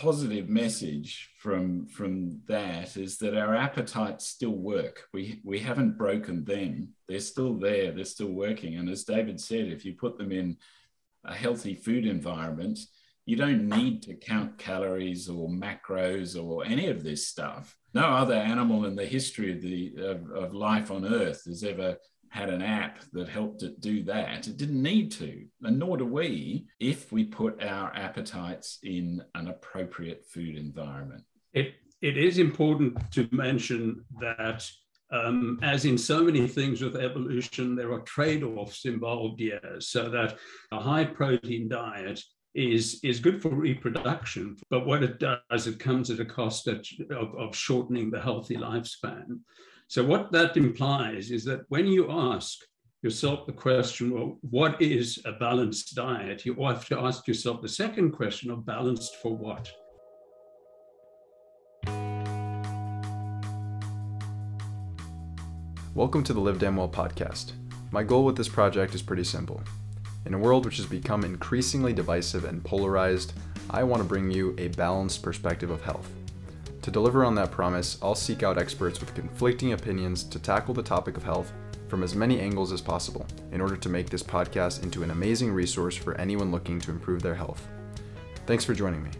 positive message from from that is that our appetites still work. We we haven't broken them. They're still there. They're still working. And as David said, if you put them in a healthy food environment, you don't need to count calories or macros or any of this stuff. No other animal in the history of the of, of life on Earth has ever had an app that helped it do that. It didn't need to, and nor do we if we put our appetites in an appropriate food environment. It, it is important to mention that, um, as in so many things with evolution, there are trade offs involved here, so that a high protein diet is is good for reproduction, but what it does, it comes at a cost of, of shortening the healthy lifespan. So what that implies is that when you ask yourself the question, well, what is a balanced diet? You have to ask yourself the second question of balanced for what? Welcome to the Live Damn Well podcast. My goal with this project is pretty simple. In a world which has become increasingly divisive and polarized, I want to bring you a balanced perspective of health. To deliver on that promise, I'll seek out experts with conflicting opinions to tackle the topic of health from as many angles as possible in order to make this podcast into an amazing resource for anyone looking to improve their health. Thanks for joining me.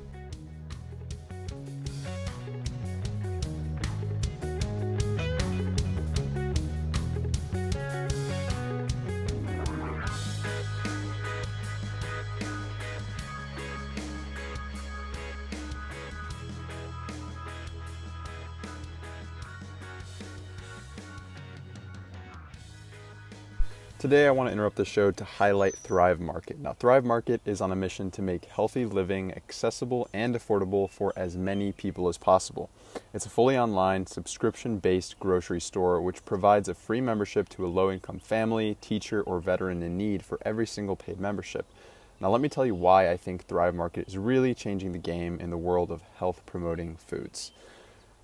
Today, I want to interrupt the show to highlight Thrive Market. Now, Thrive Market is on a mission to make healthy living accessible and affordable for as many people as possible. It's a fully online, subscription based grocery store which provides a free membership to a low income family, teacher, or veteran in need for every single paid membership. Now, let me tell you why I think Thrive Market is really changing the game in the world of health promoting foods.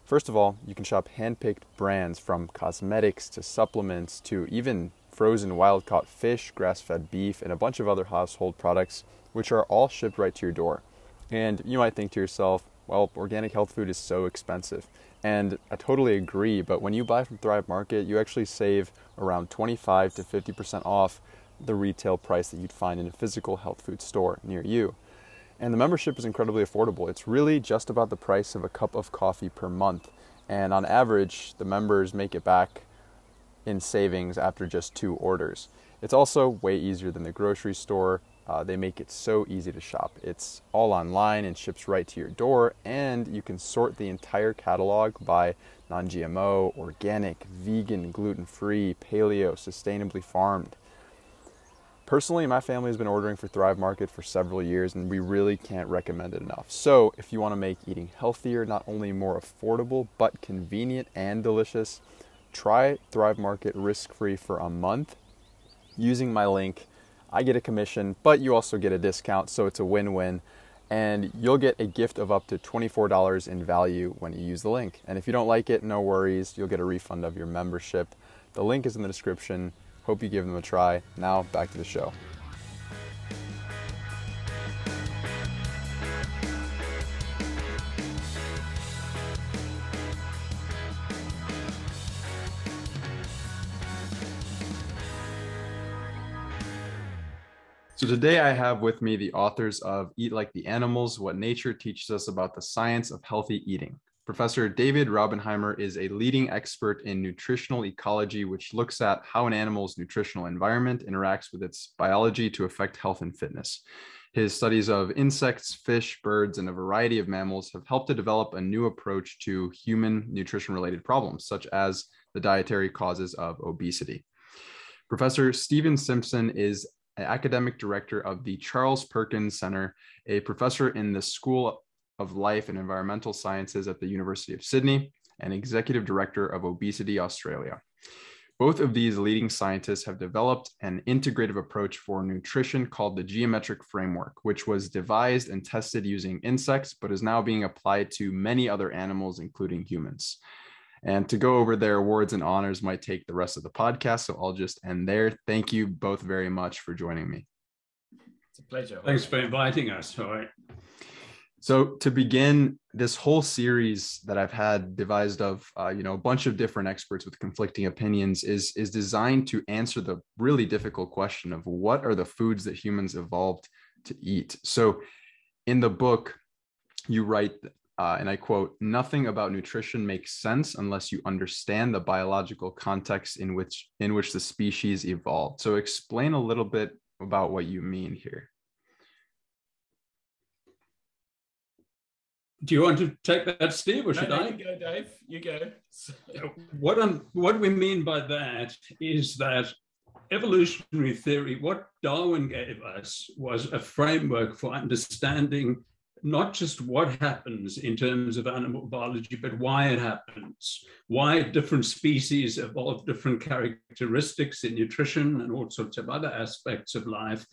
First of all, you can shop hand picked brands from cosmetics to supplements to even frozen wild caught fish, grass fed beef, and a bunch of other household products, which are all shipped right to your door. And you might think to yourself, well, organic health food is so expensive. And I totally agree, but when you buy from Thrive Market, you actually save around 25 to 50% off the retail price that you'd find in a physical health food store near you. And the membership is incredibly affordable. It's really just about the price of a cup of coffee per month. And on average, the members make it back in savings after just two orders. It's also way easier than the grocery store. Uh, they make it so easy to shop. It's all online and ships right to your door, and you can sort the entire catalog by non GMO, organic, vegan, gluten free, paleo, sustainably farmed. Personally, my family has been ordering for Thrive Market for several years, and we really can't recommend it enough. So, if you want to make eating healthier not only more affordable, but convenient and delicious, try Thrive Market risk free for a month using my link. I get a commission, but you also get a discount, so it's a win win. And you'll get a gift of up to $24 in value when you use the link. And if you don't like it, no worries, you'll get a refund of your membership. The link is in the description. Hope you give them a try. Now, back to the show. So today I have with me the authors of Eat Like the Animals What Nature Teaches Us About the Science of Healthy Eating. Professor David Raubenheimer is a leading expert in nutritional ecology, which looks at how an animal's nutritional environment interacts with its biology to affect health and fitness. His studies of insects, fish, birds, and a variety of mammals have helped to develop a new approach to human nutrition related problems, such as the dietary causes of obesity. Professor Stephen Simpson is academic director of the Charles Perkins Center, a professor in the School of Life and Environmental Sciences at the University of Sydney, and executive director of Obesity Australia. Both of these leading scientists have developed an integrative approach for nutrition called the geometric framework, which was devised and tested using insects, but is now being applied to many other animals, including humans. And to go over their awards and honors might take the rest of the podcast. So I'll just end there. Thank you both very much for joining me. It's a pleasure. Thanks for inviting us. All right. So to begin this whole series that I've had devised of, uh, you know, a bunch of different experts with conflicting opinions is is designed to answer the really difficult question of what are the foods that humans evolved to eat. So in the book, you write, uh, and I quote, "Nothing about nutrition makes sense unless you understand the biological context in which in which the species evolved." So explain a little bit about what you mean here. Do you want to take that, Steve, or should no, I? You go, Dave. You go. what I'm, what we mean by that is that evolutionary theory, what Darwin gave us was a framework for understanding not just what happens in terms of animal biology, but why it happens, why different species evolve different characteristics in nutrition and all sorts of other aspects of life,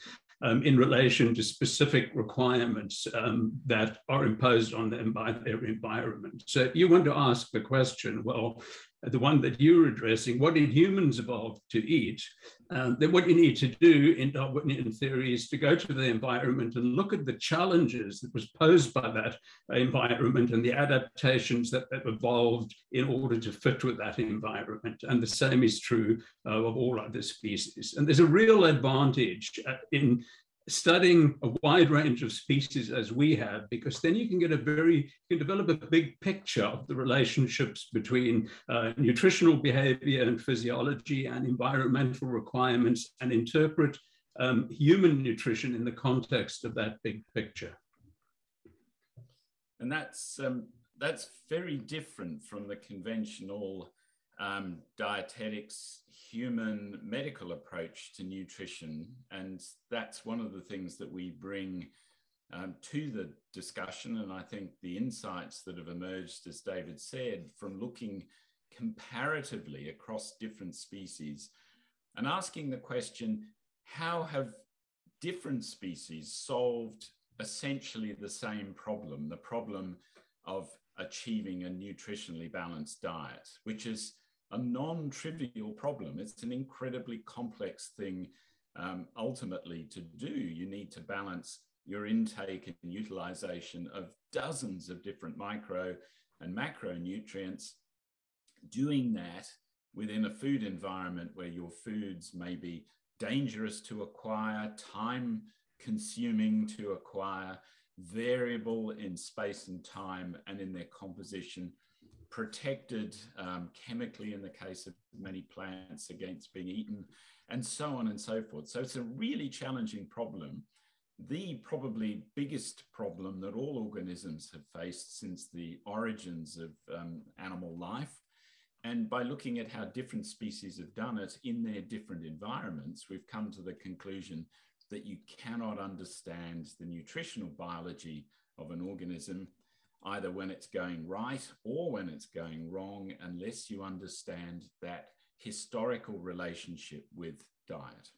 um, in relation to specific requirements um, that are imposed on them by their environment. So you want to ask the question, well, the one that you're addressing, what did humans evolve to eat? Um, then what you need to do in Darwinian theory is to go to the environment and look at the challenges that was posed by that environment and the adaptations that, that evolved in order to fit with that environment. And the same is true uh, of all other species. And there's a real advantage uh, in studying a wide range of species as we have, because then you can get a very, you can develop a big picture of the relationships between uh, nutritional behavior and physiology and environmental requirements and interpret um, human nutrition in the context of that big picture. And that's, um, that's very different from the conventional um, dietetics, human medical approach to nutrition. And that's one of the things that we bring um, to the discussion. And I think the insights that have emerged, as David said, from looking comparatively across different species and asking the question how have different species solved essentially the same problem, the problem of achieving a nutritionally balanced diet, which is a non-trivial problem. It's an incredibly complex thing um, ultimately to do. You need to balance your intake and utilization of dozens of different micro and macronutrients. Doing that within a food environment where your foods may be dangerous to acquire, time consuming to acquire, variable in space and time and in their composition protected um, chemically in the case of many plants against being eaten, and so on and so forth. So it's a really challenging problem. The probably biggest problem that all organisms have faced since the origins of um, animal life. And by looking at how different species have done it in their different environments, we've come to the conclusion that you cannot understand the nutritional biology of an organism either when it's going right or when it's going wrong, unless you understand that historical relationship with diet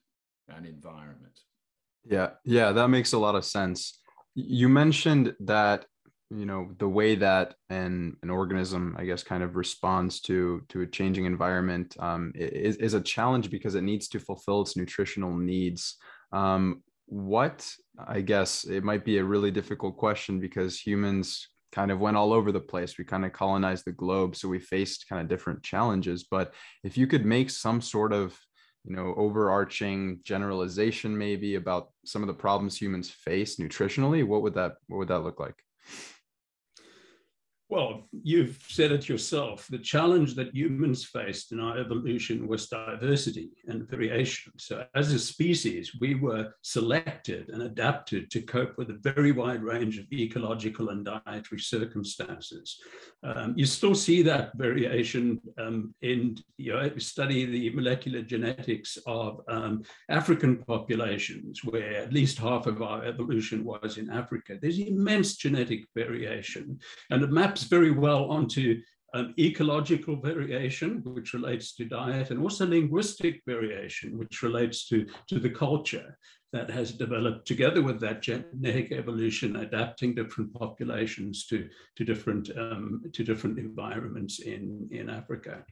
and environment. Yeah, yeah, that makes a lot of sense. You mentioned that you know the way that an an organism i guess kind of responds to to a changing environment um, is, is a challenge because it needs to fulfill its nutritional needs um, what i guess it might be a really difficult question because humans kind of went all over the place. We kind of colonized the globe, so we faced kind of different challenges. But if you could make some sort of you know overarching generalization maybe about some of the problems humans face nutritionally what would that what would that look like well, you've said it yourself. The challenge that humans faced in our evolution was diversity and variation. So, as a species, we were selected and adapted to cope with a very wide range of ecological and dietary circumstances. Um, you still see that variation um, in, you know, study the molecular genetics of um, African populations, where at least half of our evolution was in Africa. There's immense genetic variation, and it maps maps very well onto um, ecological variation, which relates to diet, and also linguistic variation, which relates to, to the culture that has developed together with that genetic evolution, adapting different populations to, to, different, um, to different environments in, in Africa.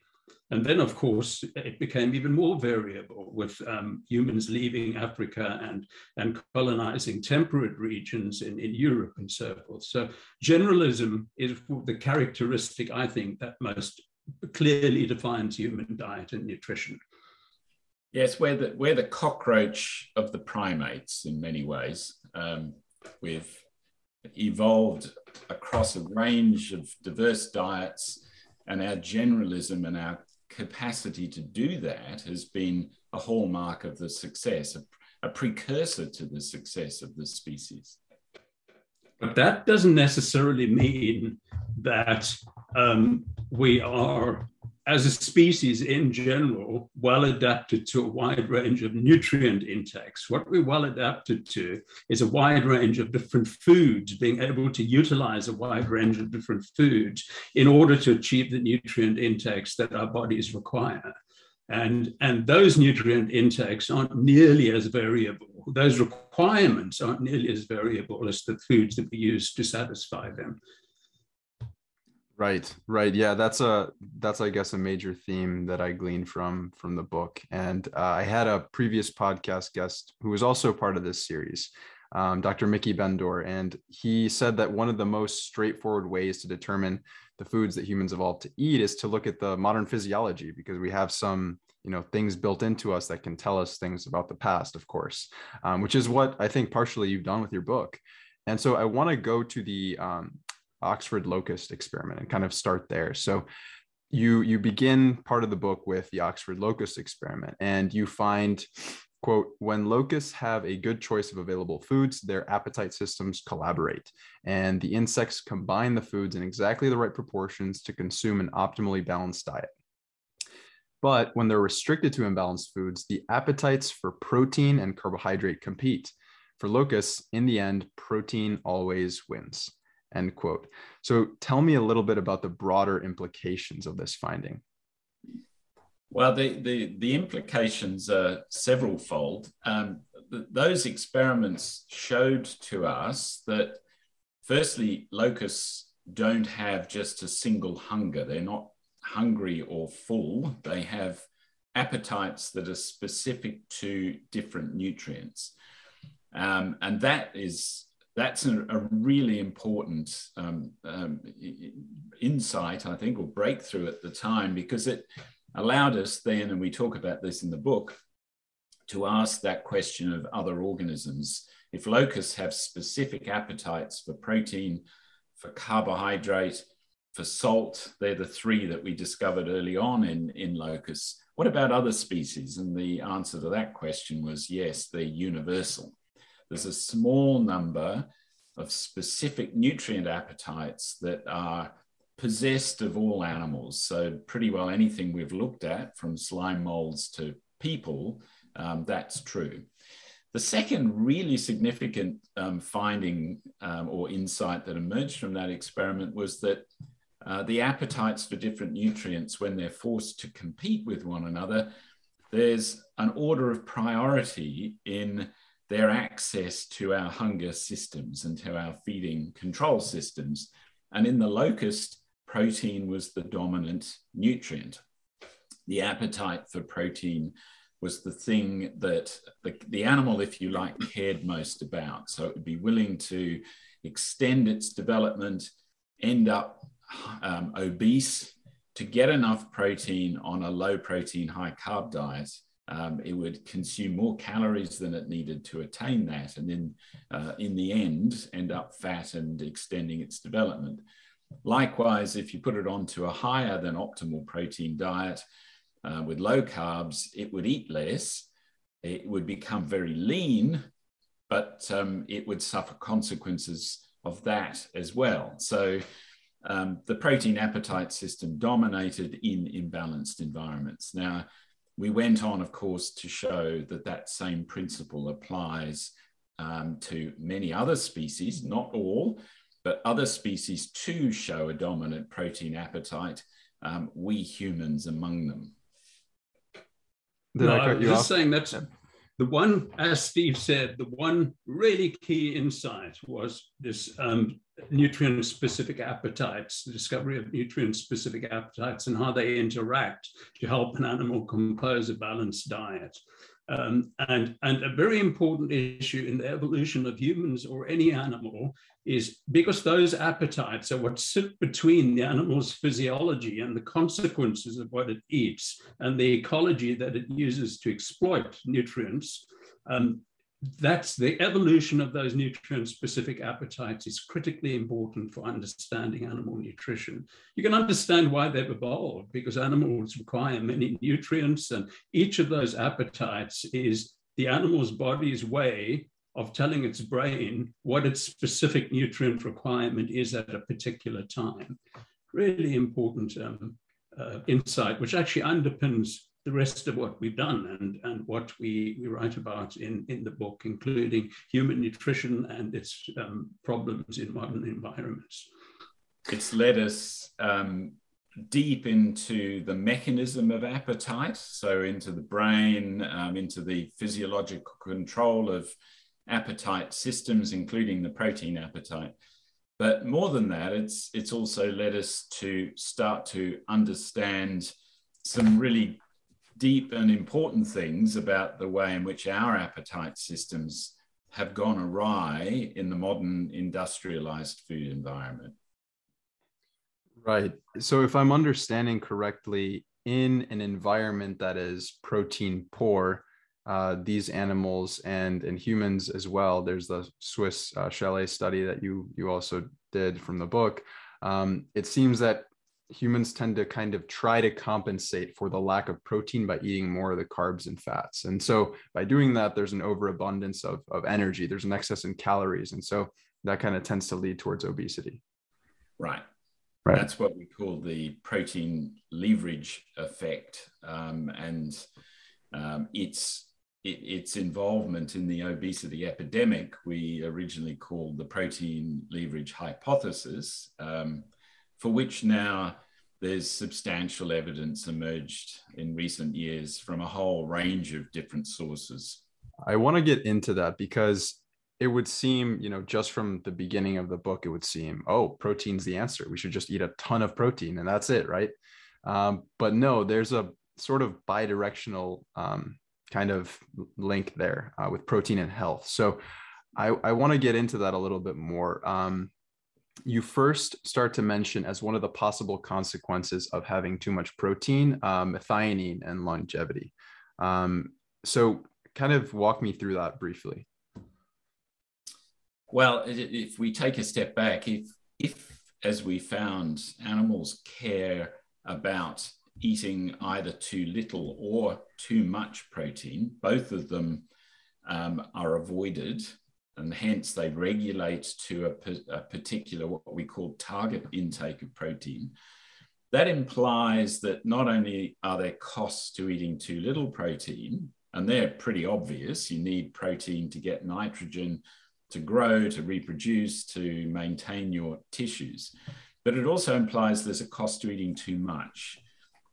And then, of course, it became even more variable with um, humans leaving Africa and, and colonizing temperate regions in, in Europe and so forth. So, generalism is the characteristic, I think, that most clearly defines human diet and nutrition. Yes, we're the, we're the cockroach of the primates in many ways. Um, we've evolved across a range of diverse diets, and our generalism and our capacity to do that has been a hallmark of the success, a, a precursor to the success of the species. But that doesn't necessarily mean that um, we are as a species in general, well adapted to a wide range of nutrient intakes. What we're well adapted to is a wide range of different foods, being able to utilize a wide range of different foods in order to achieve the nutrient intakes that our bodies require. And, and those nutrient intakes aren't nearly as variable. Those requirements aren't nearly as variable as the foods that we use to satisfy them. Right, right. Yeah, that's a that's I guess a major theme that I gleaned from from the book. And uh, I had a previous podcast guest who was also part of this series, um, Dr. Miki Ben-Dor, and he said that one of the most straightforward ways to determine the foods that humans evolved to eat is to look at the modern physiology because we have some you know things built into us that can tell us things about the past, of course, um, which is what I think partially you've done with your book. And so I want to go to the um, Oxford locust experiment and kind of start there. So you you begin part of the book with the Oxford locust experiment and you find quote when locusts have a good choice of available foods their appetite systems collaborate and the insects combine the foods in exactly the right proportions to consume an optimally balanced diet. But when they're restricted to imbalanced foods the appetites for protein and carbohydrate compete. For locusts in the end protein always wins end quote. So tell me a little bit about the broader implications of this finding. Well, the, the, the implications are several fold. Um, th- those experiments showed to us that, firstly, locusts don't have just a single hunger. They're not hungry or full. They have appetites that are specific to different nutrients. Um, and that is that's a, a really important um, um, insight, I think, or breakthrough at the time, because it allowed us then, and we talk about this in the book, to ask that question of other organisms. If locusts have specific appetites for protein, for carbohydrate, for salt, they're the three that we discovered early on in, in locusts. What about other species? And the answer to that question was yes, they're universal there's a small number of specific nutrient appetites that are possessed of all animals. So, pretty well anything we've looked at, from slime molds to people, um, that's true. The second really significant um, finding um, or insight that emerged from that experiment was that uh, the appetites for different nutrients, when they're forced to compete with one another, there's an order of priority in their access to our hunger systems and to our feeding control systems. And in the locust, protein was the dominant nutrient. The appetite for protein was the thing that the, the animal, if you like, cared most about. So it would be willing to extend its development, end up um, obese to get enough protein on a low protein, high carb diet um, it would consume more calories than it needed to attain that, and then uh, in the end, end up fat and extending its development. Likewise, if you put it onto a higher than optimal protein diet uh, with low carbs, it would eat less, it would become very lean, but um, it would suffer consequences of that as well. So um, the protein appetite system dominated in imbalanced environments. Now, we went on, of course, to show that that same principle applies um, to many other species, not all, but other species too show a dominant protein appetite, um, we humans among them. Did no, I cut you just off? saying that's the one, as Steve said, the one really key insight was this um, nutrient specific appetites, the discovery of nutrient specific appetites and how they interact to help an animal compose a balanced diet. Um, and, and a very important issue in the evolution of humans or any animal is because those appetites are what sit between the animal's physiology and the consequences of what it eats and the ecology that it uses to exploit nutrients. Um, that's the evolution of those nutrient specific appetites is critically important for understanding animal nutrition. You can understand why they've evolved because animals require many nutrients, and each of those appetites is the animal's body's way of telling its brain what its specific nutrient requirement is at a particular time. Really important um, uh, insight, which actually underpins the rest of what we've done and, and what we, we write about in, in the book, including human nutrition and its um, problems in modern environments. It's led us um, deep into the mechanism of appetite, so into the brain, um, into the physiological control of appetite systems, including the protein appetite. But more than that, it's, it's also led us to start to understand some really deep and important things about the way in which our appetite systems have gone awry in the modern industrialized food environment. Right. So, if I'm understanding correctly, in an environment that is protein poor, uh, these animals and and humans as well. There's the Swiss uh, chalet study that you you also did from the book. Um, it seems that humans tend to kind of try to compensate for the lack of protein by eating more of the carbs and fats. And so by doing that, there's an overabundance of, of energy, there's an excess in calories. And so that kind of tends to lead towards obesity. Right. Right. That's what we call the protein leverage effect. Um, and um, its, it, its involvement in the obesity epidemic, we originally called the protein leverage hypothesis. Um, for which now there's substantial evidence emerged in recent years from a whole range of different sources. I want to get into that because it would seem, you know, just from the beginning of the book, it would seem, oh, protein's the answer. We should just eat a ton of protein and that's it, right? Um, but no, there's a sort of bidirectional um, kind of link there uh, with protein and health. So I, I want to get into that a little bit more. Um, you first start to mention as one of the possible consequences of having too much protein, um, methionine and longevity. Um, so, kind of walk me through that briefly. Well, if we take a step back, if, if as we found, animals care about eating either too little or too much protein, both of them um, are avoided and hence they regulate to a, a, particular what we call target intake of protein. That implies that not only are there costs to eating too little protein, and they're pretty obvious, you need protein to get nitrogen to grow, to reproduce, to maintain your tissues, but it also implies there's a cost to eating too much.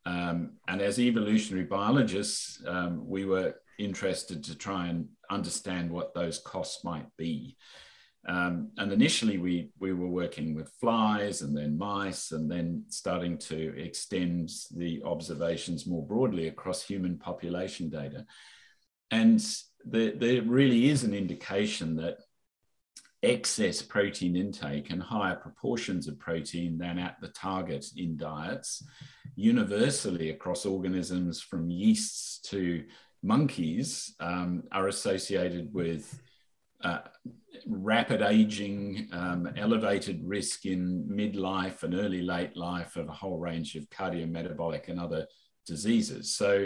Um, and as evolutionary biologists, um, we were interested to try and understand what those costs might be. Um, and initially, we, we were working with flies and then mice, and then starting to extend the observations more broadly across human population data. And there, there really is an indication that excess protein intake and higher proportions of protein than at the target in diets universally across organisms from yeasts to monkeys um, are associated with uh, rapid aging, um, elevated risk in midlife and early late life of a whole range of cardiometabolic and other diseases. So,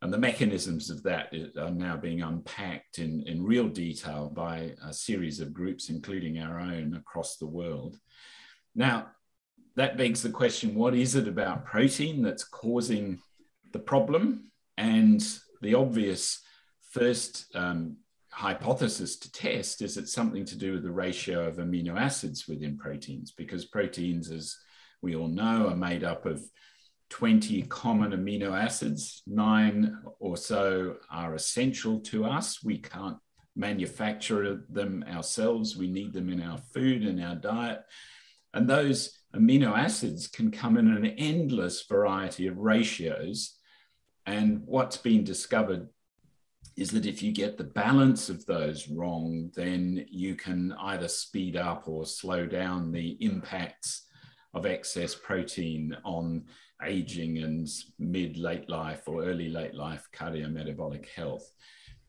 and the mechanisms of that are now being unpacked in, in real detail by a series of groups, including our own across the world. Now, that begs the question what is it about protein that's causing the problem? And the obvious first um, hypothesis to test is it's something to do with the ratio of amino acids within proteins, because proteins, as we all know, are made up of 20 common amino acids. Nine or so are essential to us. We can't manufacture them ourselves. We need them in our food and our diet. And those amino acids can come in an endless variety of ratios. And what's been discovered is that if you get the balance of those wrong, then you can either speed up or slow down the impacts of excess protein on aging and mid late life or early late life cardiometabolic health.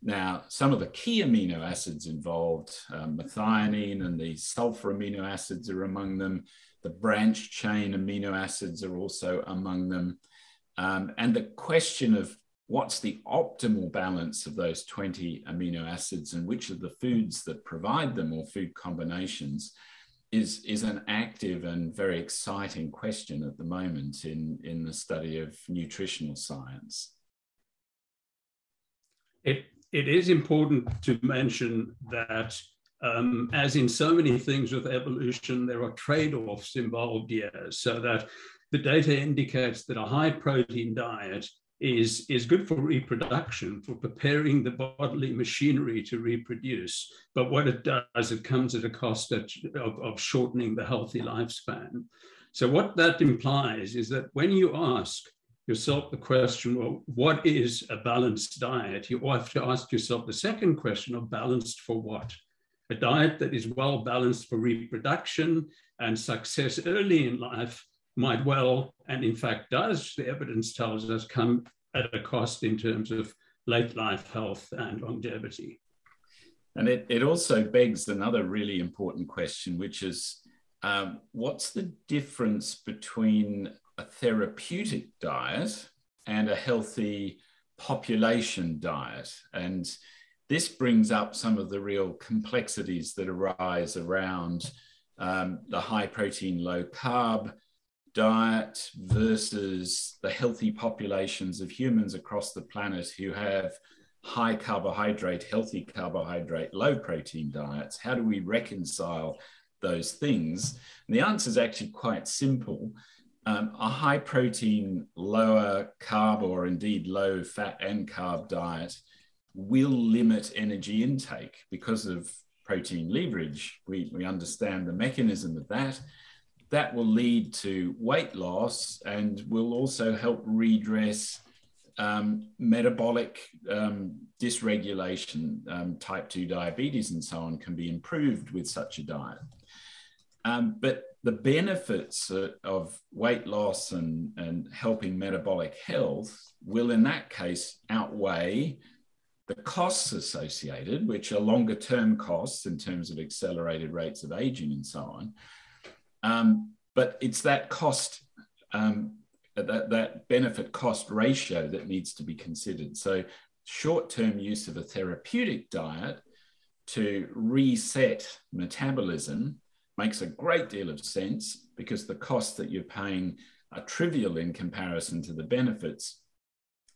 Now, some of the key amino acids involved, um, methionine and the sulfur amino acids are among them. The branch chain amino acids are also among them. Um, and the question of what's the optimal balance of those 20 amino acids and which are the foods that provide them or food combinations is, is an active and very exciting question at the moment in, in the study of nutritional science. It, it is important to mention that, um, as in so many things with evolution, there are trade offs involved here, so that the data indicates that a high protein diet is, is good for reproduction, for preparing the bodily machinery to reproduce. But what it does, it comes at a cost of, of shortening the healthy lifespan. So, what that implies is that when you ask yourself the question, well, what is a balanced diet? You have to ask yourself the second question of balanced for what? A diet that is well balanced for reproduction and success early in life might well, and in fact does, the evidence tells us, come at a cost in terms of late life health and longevity. And it, it also begs another really important question, which is um, what's the difference between a therapeutic diet and a healthy population diet? And this brings up some of the real complexities that arise around um, the high protein, low carb diet versus the healthy populations of humans across the planet who have high carbohydrate, healthy carbohydrate, low protein diets? How do we reconcile those things? And the answer is actually quite simple. Um, a high protein, lower carb, or indeed low fat and carb diet will limit energy intake because of protein leverage. We, we understand the mechanism of that that will lead to weight loss and will also help redress um, metabolic um, dysregulation, um, type 2 diabetes, and so on, can be improved with such a diet. Um, but the benefits of weight loss and, and helping metabolic health will, in that case, outweigh the costs associated, which are longer term costs in terms of accelerated rates of aging and so on. Um, but it's that cost, um, that, that benefit cost ratio that needs to be considered. So, short term use of a therapeutic diet to reset metabolism makes a great deal of sense because the costs that you're paying are trivial in comparison to the benefits.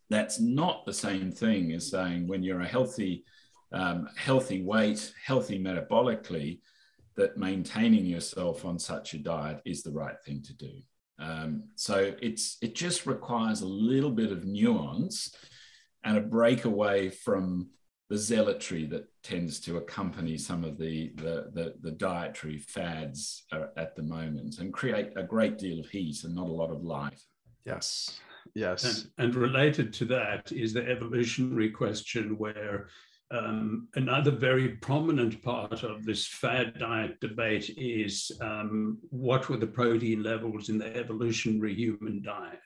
That's not the same thing as saying when you're a healthy, um, healthy weight, healthy metabolically, that maintaining yourself on such a diet is the right thing to do. Um, so it's it just requires a little bit of nuance and a break away from the zealotry that tends to accompany some of the the, the, the dietary fads at the moment and create a great deal of heat and not a lot of light. Yes. Yes. And, and related to that is the evolutionary question where um, another very prominent part of this fad diet debate is um, what were the protein levels in the evolutionary human diet?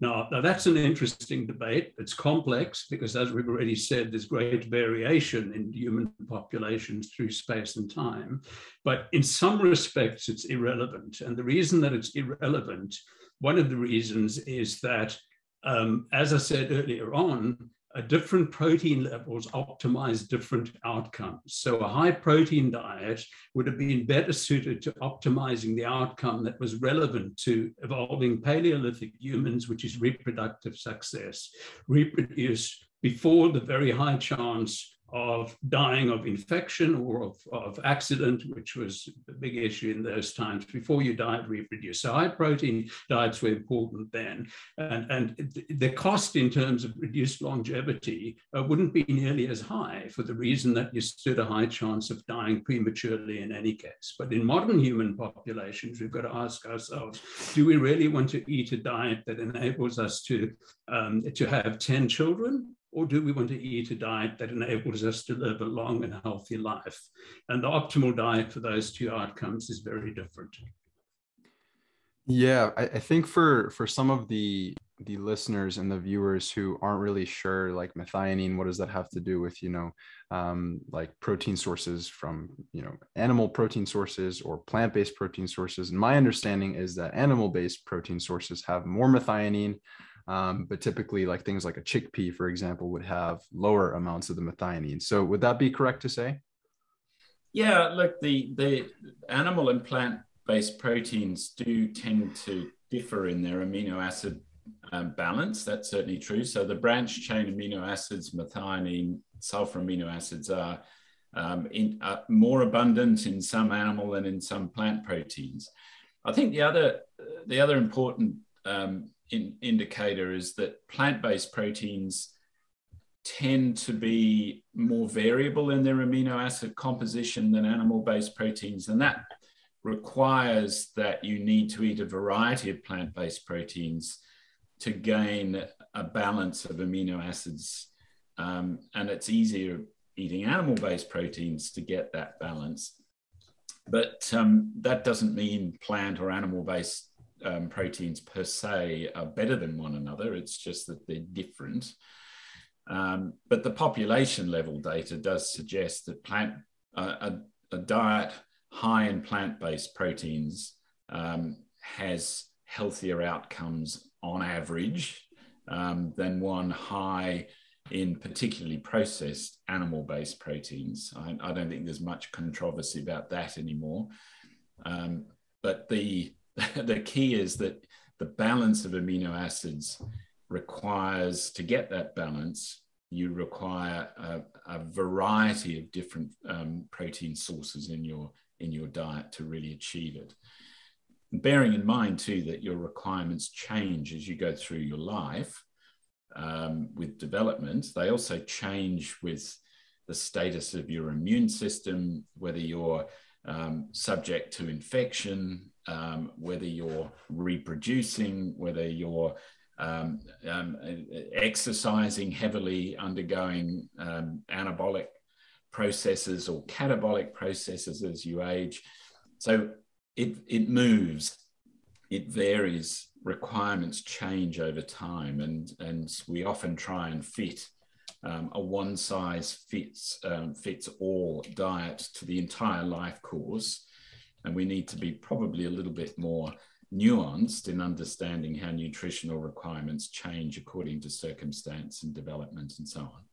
Now, now, that's an interesting debate. It's complex because, as we've already said, there's great variation in human populations through space and time. But in some respects, it's irrelevant. And the reason that it's irrelevant, one of the reasons is that, um, as I said earlier on, different protein levels optimize different outcomes. So a high protein diet would have been better suited to optimizing the outcome that was relevant to evolving Paleolithic humans, which is reproductive success, reproduce before the very high chance of dying of infection or of, of accident, which was a big issue in those times. Before you died, reproduce. So high protein diets were important then. And, and the cost in terms of reduced longevity uh, wouldn't be nearly as high for the reason that you stood a high chance of dying prematurely in any case. But in modern human populations, we've got to ask ourselves, do we really want to eat a diet that enables us to, um, to have 10 children? Or do we want to eat a diet that enables us to live a long and healthy life? And the optimal diet for those two outcomes is very different. Yeah, I, I think for for some of the the listeners and the viewers who aren't really sure, like methionine, what does that have to do with you know, um, like protein sources from you know animal protein sources or plant based protein sources? And my understanding is that animal based protein sources have more methionine um, but typically, like things like a chickpea, for example, would have lower amounts of the methionine. So, would that be correct to say? Yeah, look, the the animal and plant based proteins do tend to differ in their amino acid um, balance. That's certainly true. So, the branch chain amino acids, methionine, sulfur amino acids, are um, in, more abundant in some animal than in some plant proteins. I think the other the other important um, in, indicator is that plant-based proteins tend to be more variable in their amino acid composition than animal-based proteins, and that requires that you need to eat a variety of plant-based proteins to gain a balance of amino acids. Um, and it's easier eating animal-based proteins to get that balance. But um, that doesn't mean plant or animal-based um, proteins per se are better than one another. It's just that they're different. Um, but the population level data does suggest that plant uh, a, a, diet high in plant-based proteins um, has healthier outcomes on average um, than one high in particularly processed animal-based proteins. I, I, don't think there's much controversy about that anymore. Um, but the the key is that the balance of amino acids requires to get that balance you require a, a variety of different um, protein sources in your in your diet to really achieve it. Bearing in mind too that your requirements change as you go through your life um, with development they also change with the status of your immune system whether you're um, subject to infection um, whether you're reproducing, whether you're um, um, exercising heavily, undergoing um, anabolic processes or catabolic processes as you age. So it, it moves, it varies, requirements change over time, and, and we often try and fit um, a one size fits, um, fits all diet to the entire life course and we need to be probably a little bit more nuanced in understanding how nutritional requirements change according to circumstance and development and so on.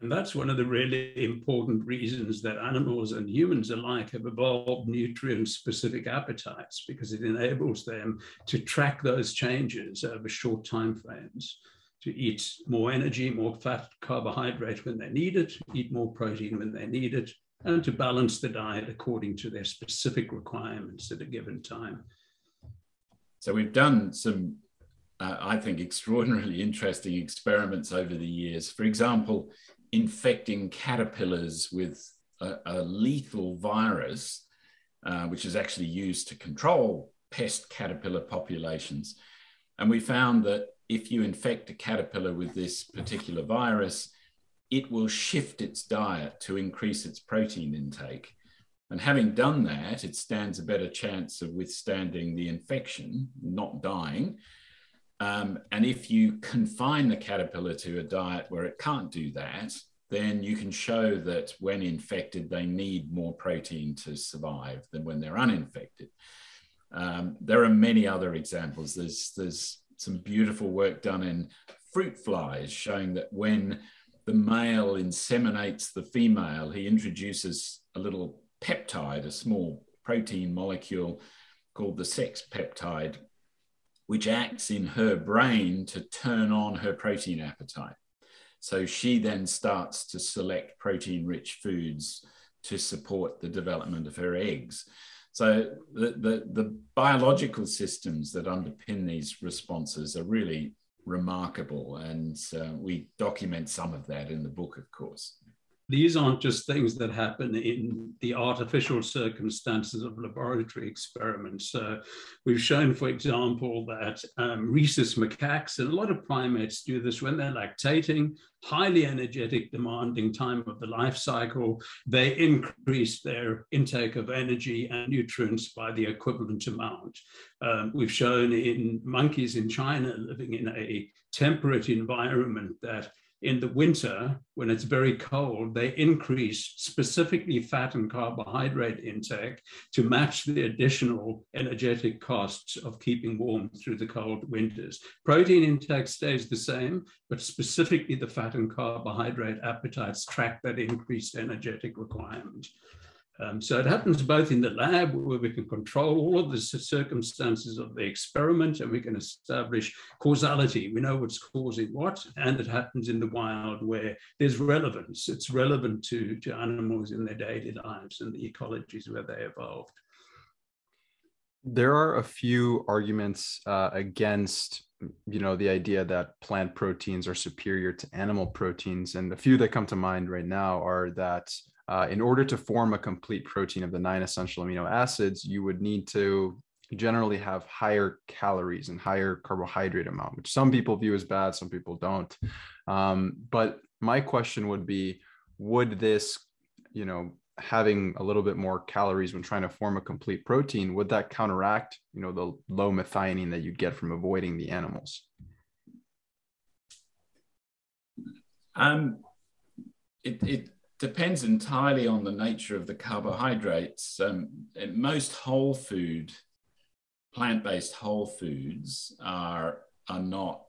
And that's one of the really important reasons that animals and humans alike have evolved nutrient specific appetites because it enables them to track those changes over short time frames, to eat more energy, more fat, carbohydrate when they need it, eat more protein when they need it, and to balance the diet according to their specific requirements at a given time. So we've done some, uh, I think, extraordinarily interesting experiments over the years. For example, infecting caterpillars with a, a lethal virus, uh, which is actually used to control pest caterpillar populations. And we found that if you infect a caterpillar with this particular virus, it will shift its diet to increase its protein intake. And having done that, it stands a better chance of withstanding the infection, not dying. Um, and if you confine the caterpillar to a diet where it can't do that, then you can show that when infected, they need more protein to survive than when they're uninfected. Um, there are many other examples. There's, there's some beautiful work done in fruit flies showing that when the male inseminates the female, he introduces a little peptide, a small protein molecule called the sex peptide, which acts in her brain to turn on her protein appetite. So she then starts to select protein rich foods to support the development of her eggs. So the, the, the, biological systems that underpin these responses are really remarkable. And uh, we document some of that in the book, of course these aren't just things that happen in the artificial circumstances of laboratory experiments. Uh, we've shown, for example, that um, rhesus macaques and a lot of primates do this when they're lactating, highly energetic, demanding time of the life cycle. They increase their intake of energy and nutrients by the equivalent amount. Um, we've shown in monkeys in China living in a temperate environment that in the winter, when it's very cold, they increase specifically fat and carbohydrate intake to match the additional energetic costs of keeping warm through the cold winters. Protein intake stays the same, but specifically the fat and carbohydrate appetites track that increased energetic requirement. Um, so it happens both in the lab where we can control all of the circumstances of the experiment and we can establish causality. We know what's causing what, and it happens in the wild where there's relevance. It's relevant to, to animals in their daily lives and the ecologies where they evolved. There are a few arguments uh, against you know the idea that plant proteins are superior to animal proteins and the few that come to mind right now are that uh, in order to form a complete protein of the nine essential amino acids, you would need to generally have higher calories and higher carbohydrate amount, which some people view as bad, some people don't. Um, but my question would be, would this, you know, having a little bit more calories when trying to form a complete protein, would that counteract, you know, the low methionine that you'd get from avoiding the animals? Um, it, it depends entirely on the nature of the carbohydrates. Um, most whole food, plant-based whole foods are, are not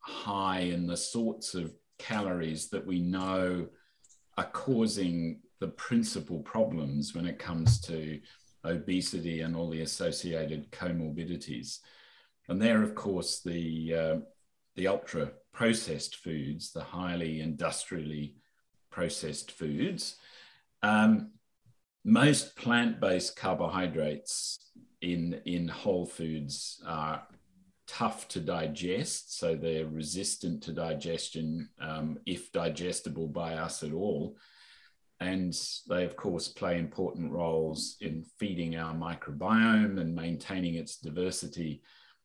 high in the sorts of calories that we know are causing the principal problems when it comes to obesity and all the associated comorbidities. And there, of course, the, uh, the ultra processed foods, the highly industrially processed foods. Um, most plant-based carbohydrates in, in whole foods are tough to digest, so they're resistant to digestion um, if digestible by us at all. And they, of course, play important roles in feeding our microbiome and maintaining its diversity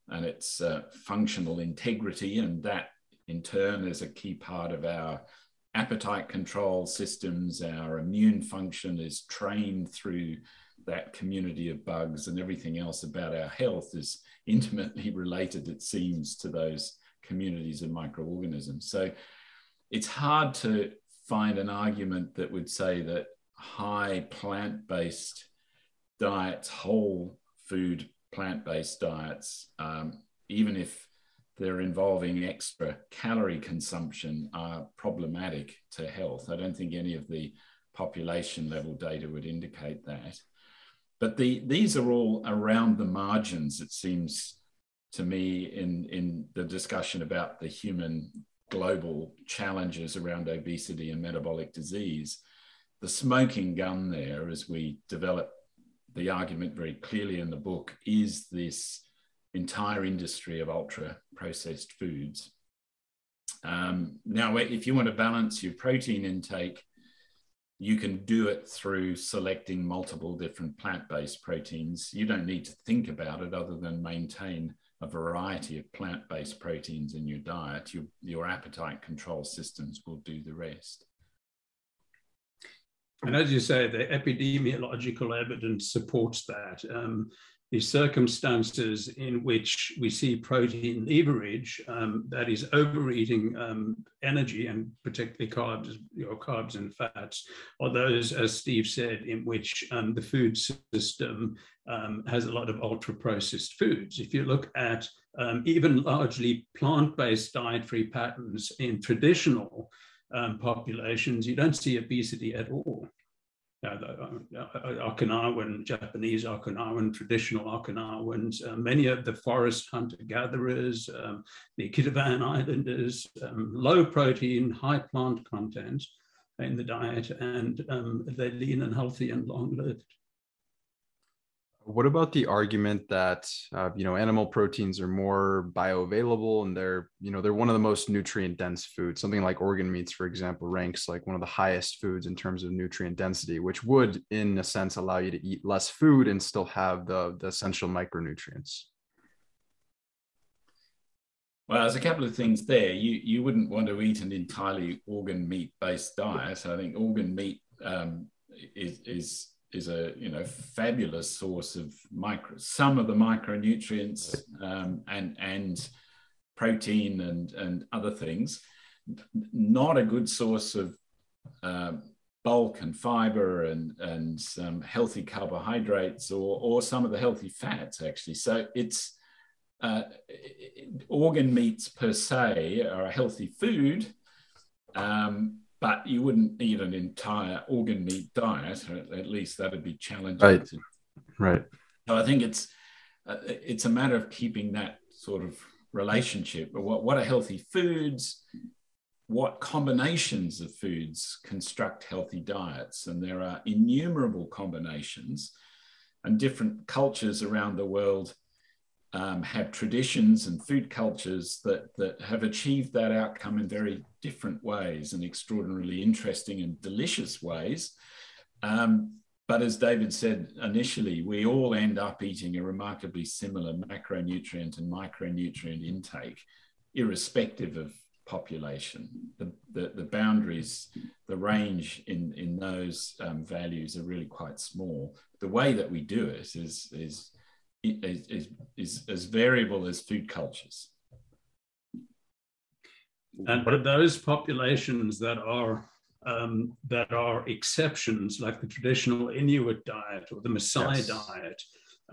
and its uh, functional integrity. And that, in turn, is a key part of our appetite control systems, our immune function is trained through that community of bugs, and everything else about our health is intimately related, it seems, to those communities of microorganisms. So it's hard to find an argument that would say that high plant based diets, whole food plant based diets, um, even if they're involving extra calorie consumption are problematic to health. I don't think any of the population level data would indicate that. But the, these are all around the margins, it seems to me, in, in the discussion about the human global challenges around obesity and metabolic disease. The smoking gun there, as we develop the argument very clearly in the book, is this entire industry of ultra processed foods. Um, now, if you want to balance your protein intake, you can do it through selecting multiple different plant based proteins. You don't need to think about it other than maintain a variety of plant based proteins in your diet. Your, your appetite control systems will do the rest. And as you say, the epidemiological evidence supports that. Um, the circumstances in which we see protein leverage, um, that is overeating um, energy and particularly carbs, you know, carbs and fats, are those, as Steve said, in which um, the food system um, has a lot of ultra processed foods. If you look at um, even largely plant-based dietary patterns in traditional um, populations, you don't see obesity at all. Uh, Okinawan, Japanese Okinawan, traditional Okinawans, uh, many of the forest hunter-gatherers, um, the Kitavan Islanders, um, low protein, high plant content in the diet, and um, they're lean and healthy and long-lived. What about the argument that uh, you know animal proteins are more bioavailable and they're you know they're one of the most nutrient dense foods? Something like organ meats, for example, ranks like one of the highest foods in terms of nutrient density, which would, in a sense, allow you to eat less food and still have the, the essential micronutrients. Well, there's a couple of things there. You you wouldn't want to eat an entirely organ meat based diet. So I think organ meat um, is is is a you know fabulous source of micro some of the micronutrients um, and and protein and and other things. Not a good source of uh, bulk and fiber and and some healthy carbohydrates or or some of the healthy fats actually. So it's uh, organ meats per se are a healthy food um, but you wouldn't eat an entire organ meat diet. at least that'd be challenging. Right. To, right. So I think it's uh, it's a matter of keeping that sort of relationship. But what what are healthy foods? What combinations of foods construct healthy diets? And there are innumerable combinations, and different cultures around the world um, have traditions and food cultures that, that have achieved that outcome in very different ways and extraordinarily interesting and delicious ways. Um, but as David said initially, we all end up eating a remarkably similar macronutrient and micronutrient intake, irrespective of population. The, the, the boundaries, the range in, in those um, values are really quite small. The way that we do it is, is is, is, is as variable as food cultures. And for those populations that are um, that are exceptions, like the traditional Inuit diet or the Maasai yes. diet,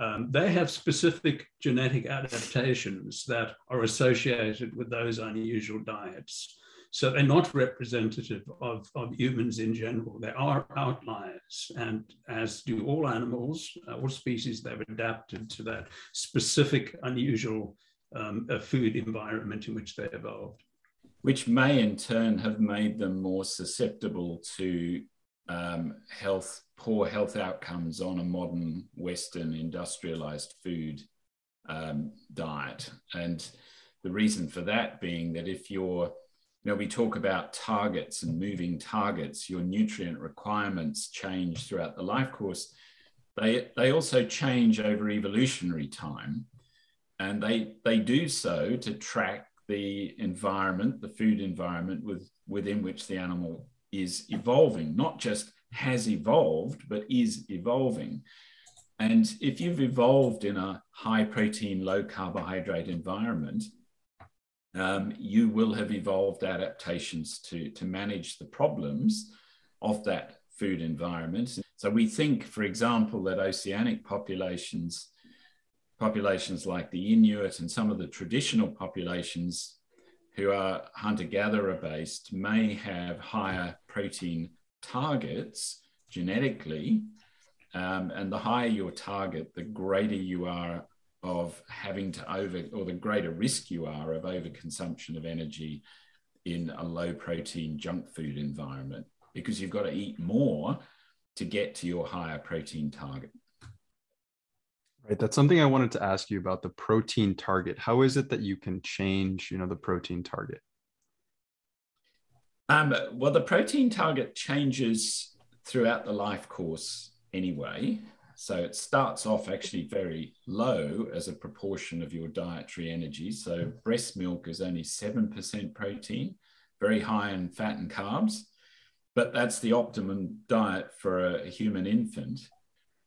um, they have specific genetic adaptations that are associated with those unusual diets. So they're not representative of, of humans in general. They are outliers. And as do all animals, uh, all species, they've adapted to that specific, unusual um, food environment in which they evolved. Which may in turn have made them more susceptible to um, health, poor health outcomes on a modern Western industrialized food um, diet. And the reason for that being that if you're know, we talk about targets and moving targets. Your nutrient requirements change throughout the life course. They, they also change over evolutionary time. And they, they do so to track the environment, the food environment with, within which the animal is evolving, not just has evolved, but is evolving. And if you've evolved in a high protein, low carbohydrate environment, um, you will have evolved adaptations to, to manage the problems of that food environment. So we think, for example, that oceanic populations, populations like the Inuit and some of the traditional populations who are hunter-gatherer based may have higher protein targets genetically. Um, and the higher your target, the greater you are of having to over, or the greater risk you are of overconsumption of energy in a low protein junk food environment because you've got to eat more to get to your higher protein target. Right. That's something I wanted to ask you about the protein target. How is it that you can change, you know, the protein target? Um, well, the protein target changes throughout the life course anyway. So it starts off actually very low as a proportion of your dietary energy. So breast milk is only 7% protein, very high in fat and carbs, but that's the optimum diet for a, human infant.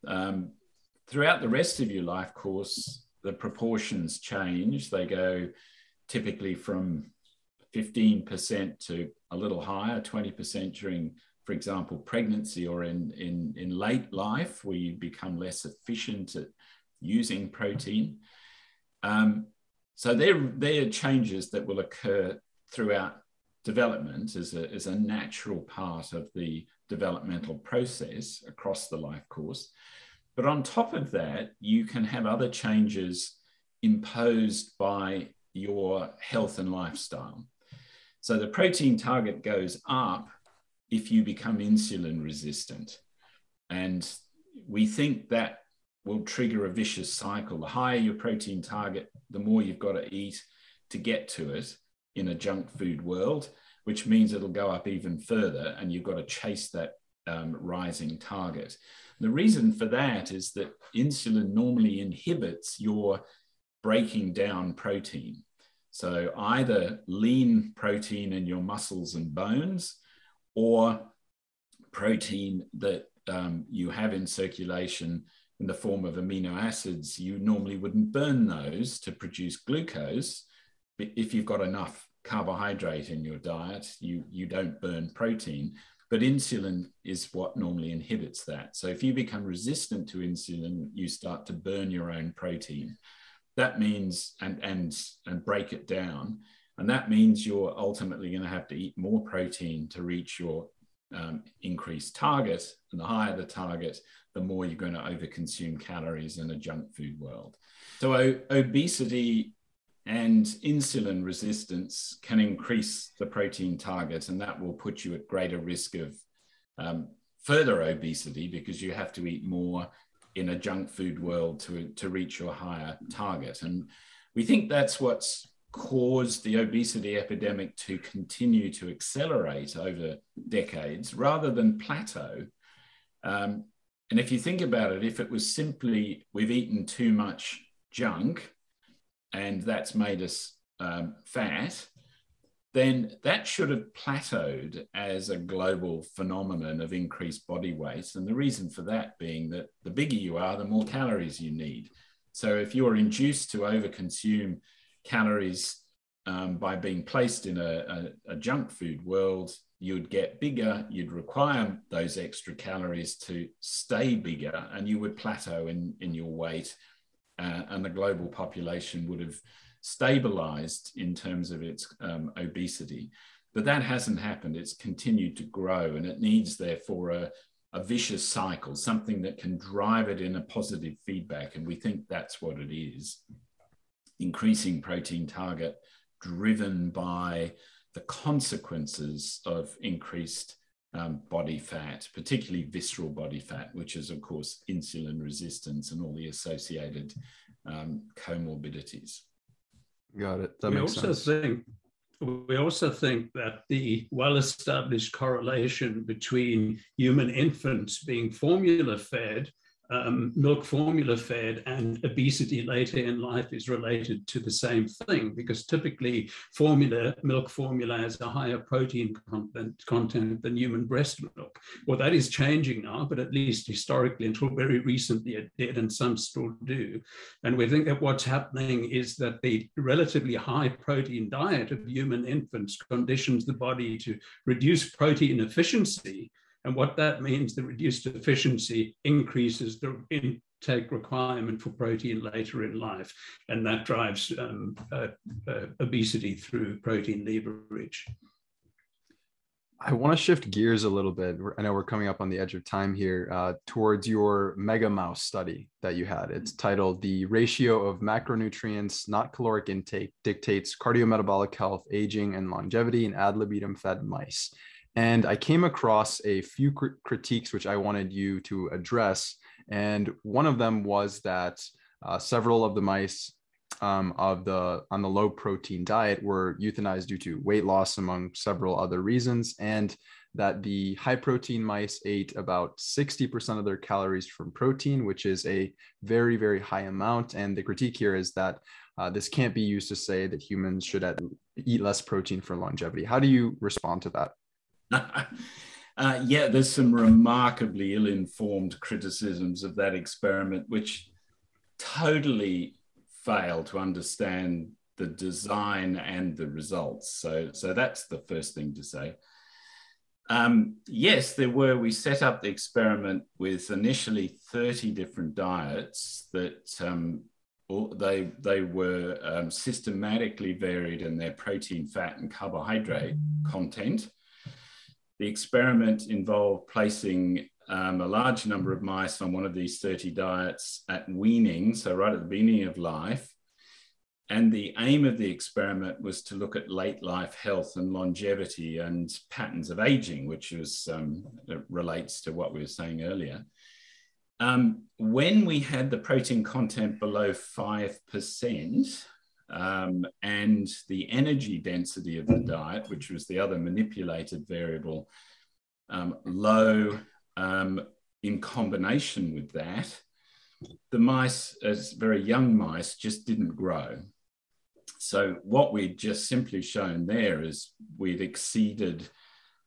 Um, throughout the rest of your life course, the proportions change. They go typically from 15% to a little higher, 20% during for example, pregnancy or in, in, in late life where you become less efficient at using protein. Um, so there, there are changes that will occur throughout development as a, as a natural part of the developmental process across the life course. But on top of that, you can have other changes imposed by your health and lifestyle. So the protein target goes up if you become insulin resistant. And we think that will trigger a vicious cycle. The higher your protein target, the more you've got to eat to get to it in a junk food world, which means it'll go up even further and you've got to chase that um, rising target. The reason for that is that insulin normally inhibits your breaking down protein. So either lean protein in your muscles and bones or protein that um, you have in circulation in the form of amino acids, you normally wouldn't burn those to produce glucose. But if you've got enough carbohydrate in your diet, you, you don't burn protein. But insulin is what normally inhibits that. So if you become resistant to insulin, you start to burn your own protein that means and and and break it down and that means you're ultimately going to have to eat more protein to reach your um, increased target and the higher the target the more you're going to overconsume calories in a junk food world so o- obesity and insulin resistance can increase the protein target and that will put you at greater risk of um, further obesity because you have to eat more in a junk food world to, to reach your higher target. And we think that's what's caused the obesity epidemic to continue to accelerate over decades rather than plateau. Um, and if you think about it, if it was simply we've eaten too much junk and that's made us um, fat, then that should have plateaued as a global phenomenon of increased body weight. And the reason for that being that the bigger you are, the more calories you need. So if you're induced to overconsume calories um, by being placed in a, a, a junk food world, you'd get bigger, you'd require those extra calories to stay bigger, and you would plateau in, in your weight, uh, and the global population would have stabilized in terms of its um, obesity. But that hasn't happened. It's continued to grow, and it needs, therefore, a, a vicious cycle, something that can drive it in a positive feedback. And we think that's what it is increasing protein target driven by the consequences of increased um, body fat, particularly visceral body fat, which is, of course, insulin resistance and all the associated um, comorbidities. Got it. That we makes also sense. think we also think that the well-established correlation between human infants being formula fed um, milk formula fed and obesity later in life is related to the same thing because typically formula milk formula has a higher protein content, content than human breast milk. Well, that is changing now, but at least historically until very recently it did, and some still do. And we think that what's happening is that the relatively high protein diet of human infants conditions the body to reduce protein efficiency and what that means, the reduced efficiency increases the intake requirement for protein later in life. And that drives um, uh, uh, obesity through protein leverage. I want to shift gears a little bit. I know we're coming up on the edge of time here uh, towards your mega mouse study that you had. It's titled The Ratio of Macronutrients, Not Caloric Intake, Dictates Cardiometabolic Health, Aging, and Longevity in Ad libitum fed mice. And I came across a few cr- critiques which I wanted you to address. And one of them was that uh, several of the mice um, of the on the low protein diet were euthanized due to weight loss, among several other reasons, and that the high protein mice ate about 60% of their calories from protein, which is a very, very high amount. And the critique here is that uh, this can't be used to say that humans should eat less protein for longevity. How do you respond to that? uh, yeah, there's some remarkably ill informed criticisms of that experiment, which totally fail to understand the design and the results. So, so that's the first thing to say. Um, yes, there were. We set up the experiment with initially 30 different diets that um, they, they were um, systematically varied in their protein, fat, and carbohydrate content the experiment involved placing um, a large number of mice on one of these 30 diets at weaning, so right at the beginning of life. And the aim of the experiment was to look at late life health and longevity and patterns of aging, which was, um, relates to what we were saying earlier. Um, when we had the protein content below 5%, um, and the energy density of the diet, which was the other manipulated variable, um, low um, in combination with that, the mice, as very young mice, just didn't grow. So what we'd just simply shown there is we'd exceeded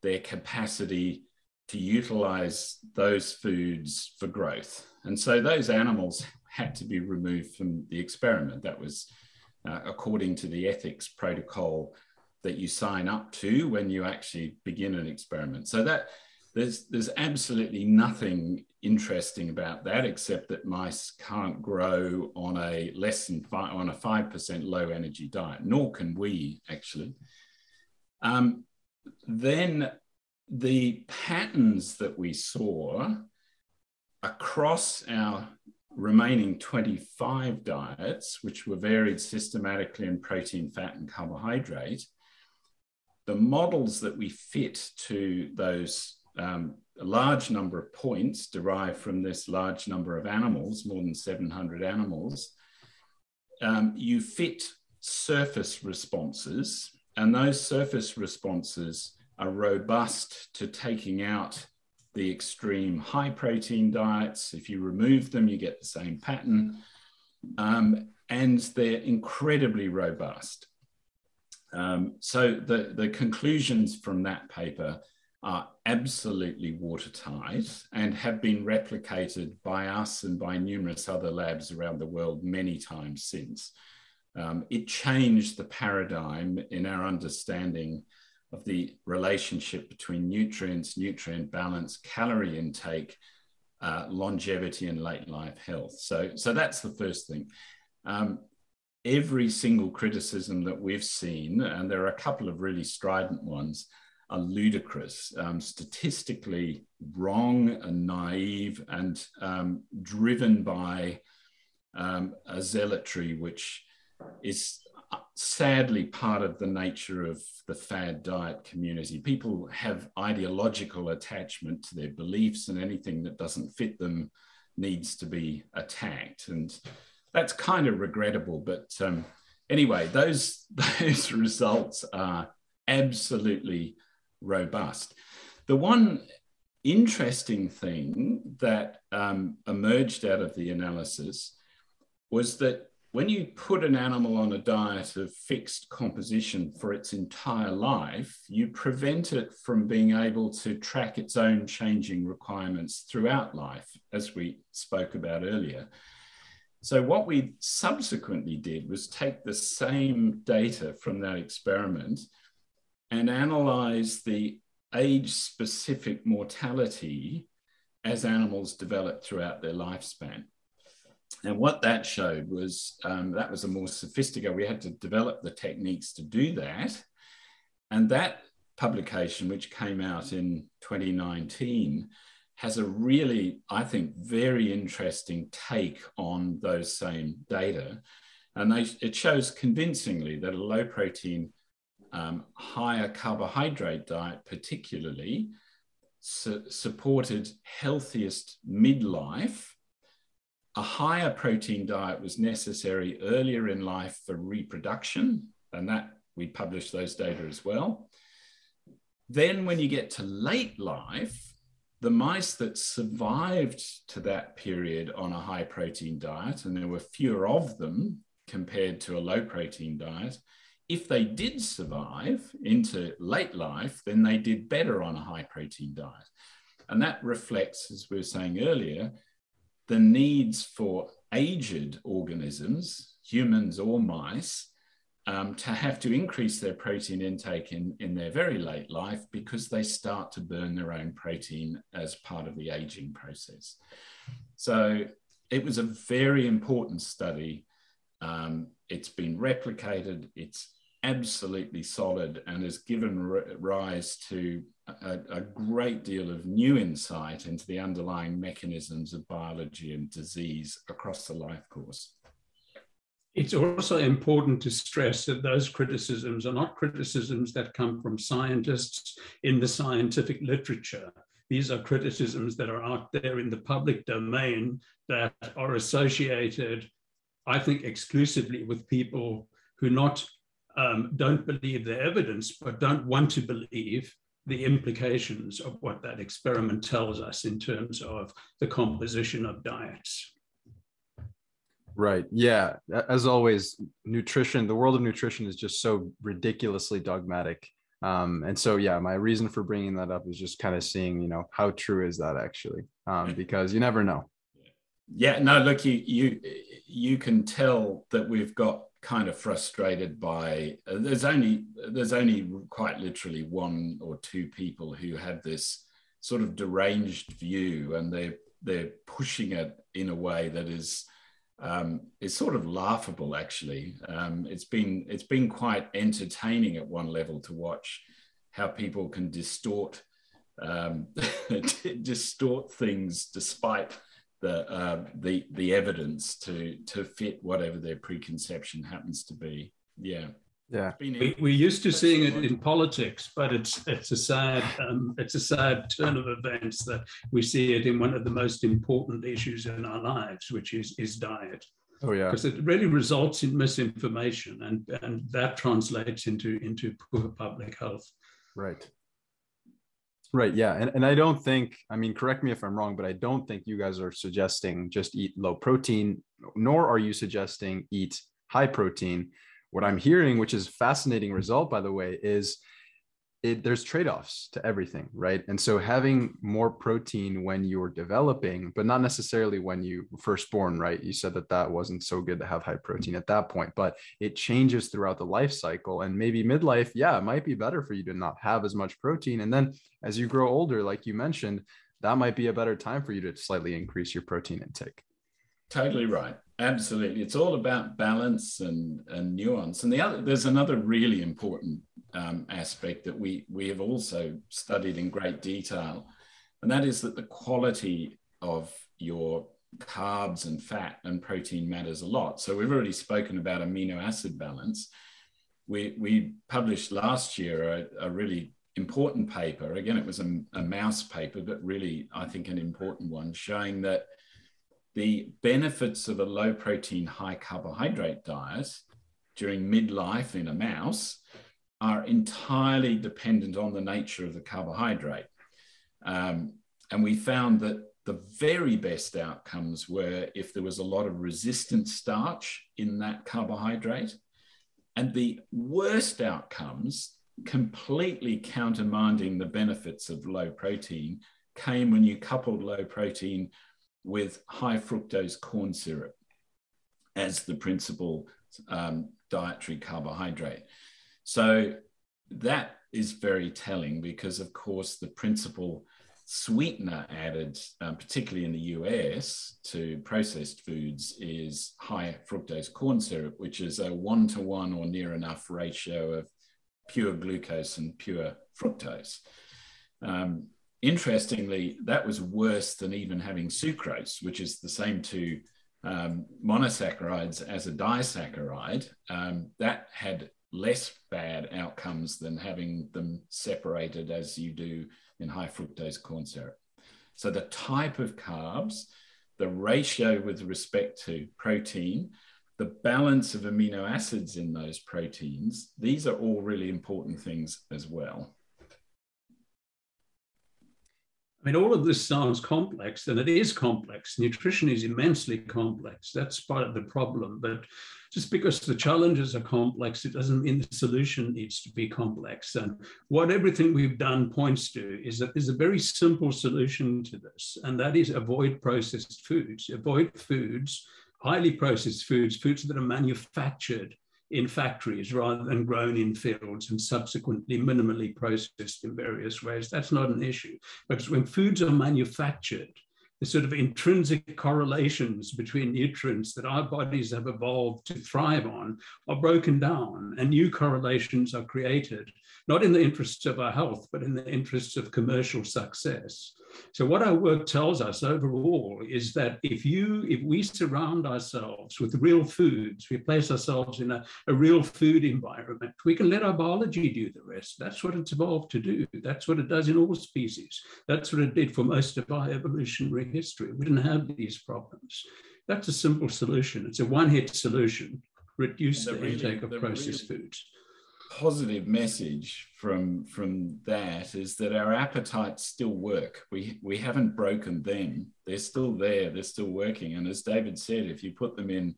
their capacity to utilize those foods for growth. And so those animals had to be removed from the experiment. That was uh, according to the ethics protocol that you sign up to when you actually begin an experiment. So that there's there's absolutely nothing interesting about that except that mice can't grow on a less than five on a five percent low energy diet, nor can we actually. Um, then the patterns that we saw across our remaining 25 diets, which were varied systematically in protein, fat, and carbohydrate, the models that we fit to those um, large number of points derived from this large number of animals, more than 700 animals, um, you fit surface responses, and those surface responses are robust to taking out the extreme high protein diets. If you remove them, you get the same pattern. Um, and they're incredibly robust. Um, so the, the conclusions from that paper are absolutely watertight and have been replicated by us and by numerous other labs around the world many times since. Um, it changed the paradigm in our understanding of the relationship between nutrients, nutrient balance, calorie intake, uh, longevity, and late life health. So, so that's the first thing. Um, every single criticism that we've seen, and there are a couple of really strident ones, are ludicrous, um, statistically wrong and naive, and um, driven by um, a zealotry which is sadly part of the nature of the fad diet community. People have ideological attachment to their beliefs, and anything that doesn't fit them needs to be attacked. And that's kind of regrettable. But um, anyway, those, those results are absolutely robust. The one interesting thing that um, emerged out of the analysis was that when you put an animal on a diet of fixed composition for its entire life, you prevent it from being able to track its own changing requirements throughout life, as we spoke about earlier. So, what we subsequently did was take the same data from that experiment and analyze the age specific mortality as animals develop throughout their lifespan. And what that showed was um, that was a more sophisticated, we had to develop the techniques to do that. And that publication, which came out in 2019, has a really, I think, very interesting take on those same data. And they, it shows convincingly that a low protein, um, higher carbohydrate diet, particularly, su supported healthiest midlife a higher protein diet was necessary earlier in life for reproduction, and that we published those data as well. Then, when you get to late life, the mice that survived to that period on a high protein diet, and there were fewer of them compared to a low protein diet, if they did survive into late life, then they did better on a high protein diet. And that reflects, as we were saying earlier, the needs for aged organisms, humans or mice, um, to have to increase their protein intake in, in their very late life because they start to burn their own protein as part of the aging process. So it was a very important study. Um, it's been replicated, it's absolutely solid and has given rise to a, a, great deal of new insight into the underlying mechanisms of biology and disease across the life course. It's also important to stress that those criticisms are not criticisms that come from scientists in the scientific literature. These are criticisms that are out there in the public domain that are associated, I think, exclusively with people who not um, don't believe the evidence, but don't want to believe the implications of what that experiment tells us in terms of the composition of diets. Right. Yeah. As always, nutrition, the world of nutrition is just so ridiculously dogmatic. Um, and so, yeah, my reason for bringing that up is just kind of seeing, you know, how true is that actually? Um, because you never know. Yeah. No, look, you you you can tell that we've got kind of frustrated by uh, there's only there's only quite literally one or two people who have this sort of deranged view and they they're pushing it in a way that is um, is sort of laughable actually. Um, it's been it's been quite entertaining at one level to watch how people can distort um, distort things despite the uh, the the evidence to to fit whatever their preconception happens to be. Yeah. Yeah, we, we're used to seeing it in politics, but it's it's a sad um, it's a sad turn of events that we see it in one of the most important issues in our lives, which is is diet. Oh yeah, because it really results in misinformation, and and that translates into into poor public health. Right. Right. Yeah. And, and I don't think, I mean, correct me if I'm wrong, but I don't think you guys are suggesting just eat low protein, nor are you suggesting eat high protein. What I'm hearing, which is fascinating result, by the way, is it, there's trade-offs to everything right? And so having more protein when you're developing but not necessarily when you first born right? You said that that wasn't so good to have high protein at that point but it changes throughout the life cycle. And maybe midlife yeah it might be better for you to not have as much protein. And then as you grow older like you mentioned that might be a better time for you to slightly increase your protein intake. Totally right. Absolutely. It's all about balance and, and nuance. And the other there's another really important um, aspect that we, we have also studied in great detail, and that is that the quality of your carbs and fat and protein matters a lot. So we've already spoken about amino acid balance. We, we published last year a, a really important paper. Again, it was a, a mouse paper, but really, I think, an important one, showing that the benefits of a low protein, high carbohydrate diet during midlife in a mouse are entirely dependent on the nature of the carbohydrate. Um, and we found that the very best outcomes were if there was a lot of resistant starch in that carbohydrate. And the worst outcomes, completely countermanding the benefits of low protein, came when you coupled low protein with high fructose corn syrup as the principal um, dietary carbohydrate. So that is very telling because, of course, the principal sweetener added, um, particularly in the US, to processed foods is high fructose corn syrup, which is a one to one or near enough ratio of pure glucose and pure fructose. Um, interestingly, that was worse than even having sucrose, which is the same two um, monosaccharides as a disaccharide. Um, that had less bad outcomes than having them separated as you do in high fructose corn syrup. So the type of carbs, the ratio with respect to protein, the balance of amino acids in those proteins, these are all really important things as well. I mean, all of this sounds complex, and it is complex. Nutrition is immensely complex. That's part of the problem. But just because the challenges are complex, it doesn't mean the solution needs to be complex. And what everything we've done points to is that there's a very simple solution to this, and that is avoid processed foods. Avoid foods, highly processed foods, foods that are manufactured in factories rather than grown in fields and subsequently minimally processed in various ways. That's not an issue. But when foods are manufactured, the sort of intrinsic correlations between nutrients that our bodies have evolved to thrive on are broken down and new correlations are created, not in the interests of our health, but in the interests of commercial success. So what our work tells us overall is that if you, if we surround ourselves with real foods, we place ourselves in a, a real food environment, we can let our biology do the rest. That's what it's evolved to do. That's what it does in all species. That's what it did for most of our evolutionary history. We didn't have these problems. That's a simple solution. It's a one-hit solution. Reduce the, really, intake of processed really, foods positive message from from that is that our appetites still work. We we haven't broken them. They're still there. They're still working. And as David said, if you put them in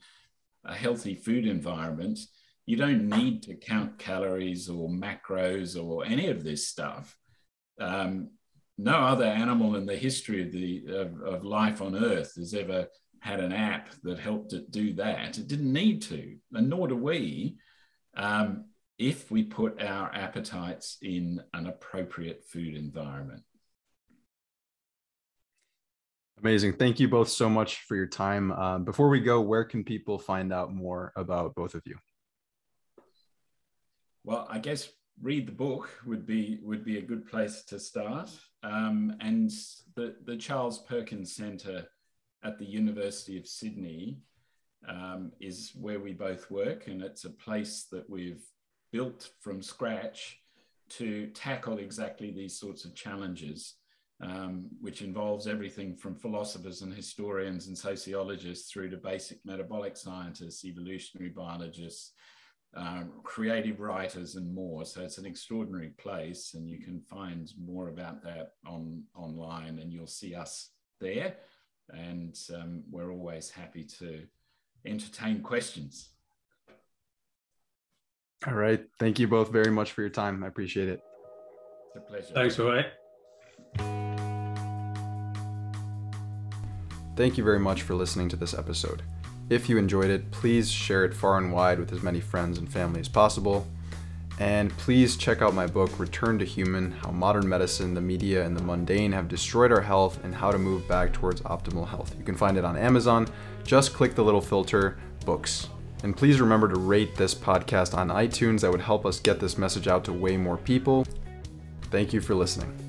a healthy food environment, you don't need to count calories or macros or any of this stuff. Um, no other animal in the history of the of, of life on Earth has ever had an app that helped it do that. It didn't need to, and nor do we. Um, if we put our appetites in an appropriate food environment. Amazing. Thank you both so much for your time. Um, before we go, where can people find out more about both of you? Well, I guess read the book would be would be a good place to start. Um, and the the Charles Perkins Centre at the University of Sydney um, is where we both work, and it's a place that we've built from scratch to tackle exactly these sorts of challenges, um, which involves everything from philosophers and historians and sociologists through to basic metabolic scientists, evolutionary biologists, um, creative writers, and more. So it's an extraordinary place, and you can find more about that on online, and you'll see us there. And um, we're always happy to entertain questions. All right. Thank you both very much for your time. I appreciate it. It's a pleasure. Thanks, Roy. Thank you very much for listening to this episode. If you enjoyed it, please share it far and wide with as many friends and family as possible. And please check out my book, Return to Human How Modern Medicine, the Media, and the Mundane Have Destroyed Our Health and How to Move Back Towards Optimal Health. You can find it on Amazon. Just click the little filter, Books. And please remember to rate this podcast on iTunes. That would help us get this message out to way more people. Thank you for listening.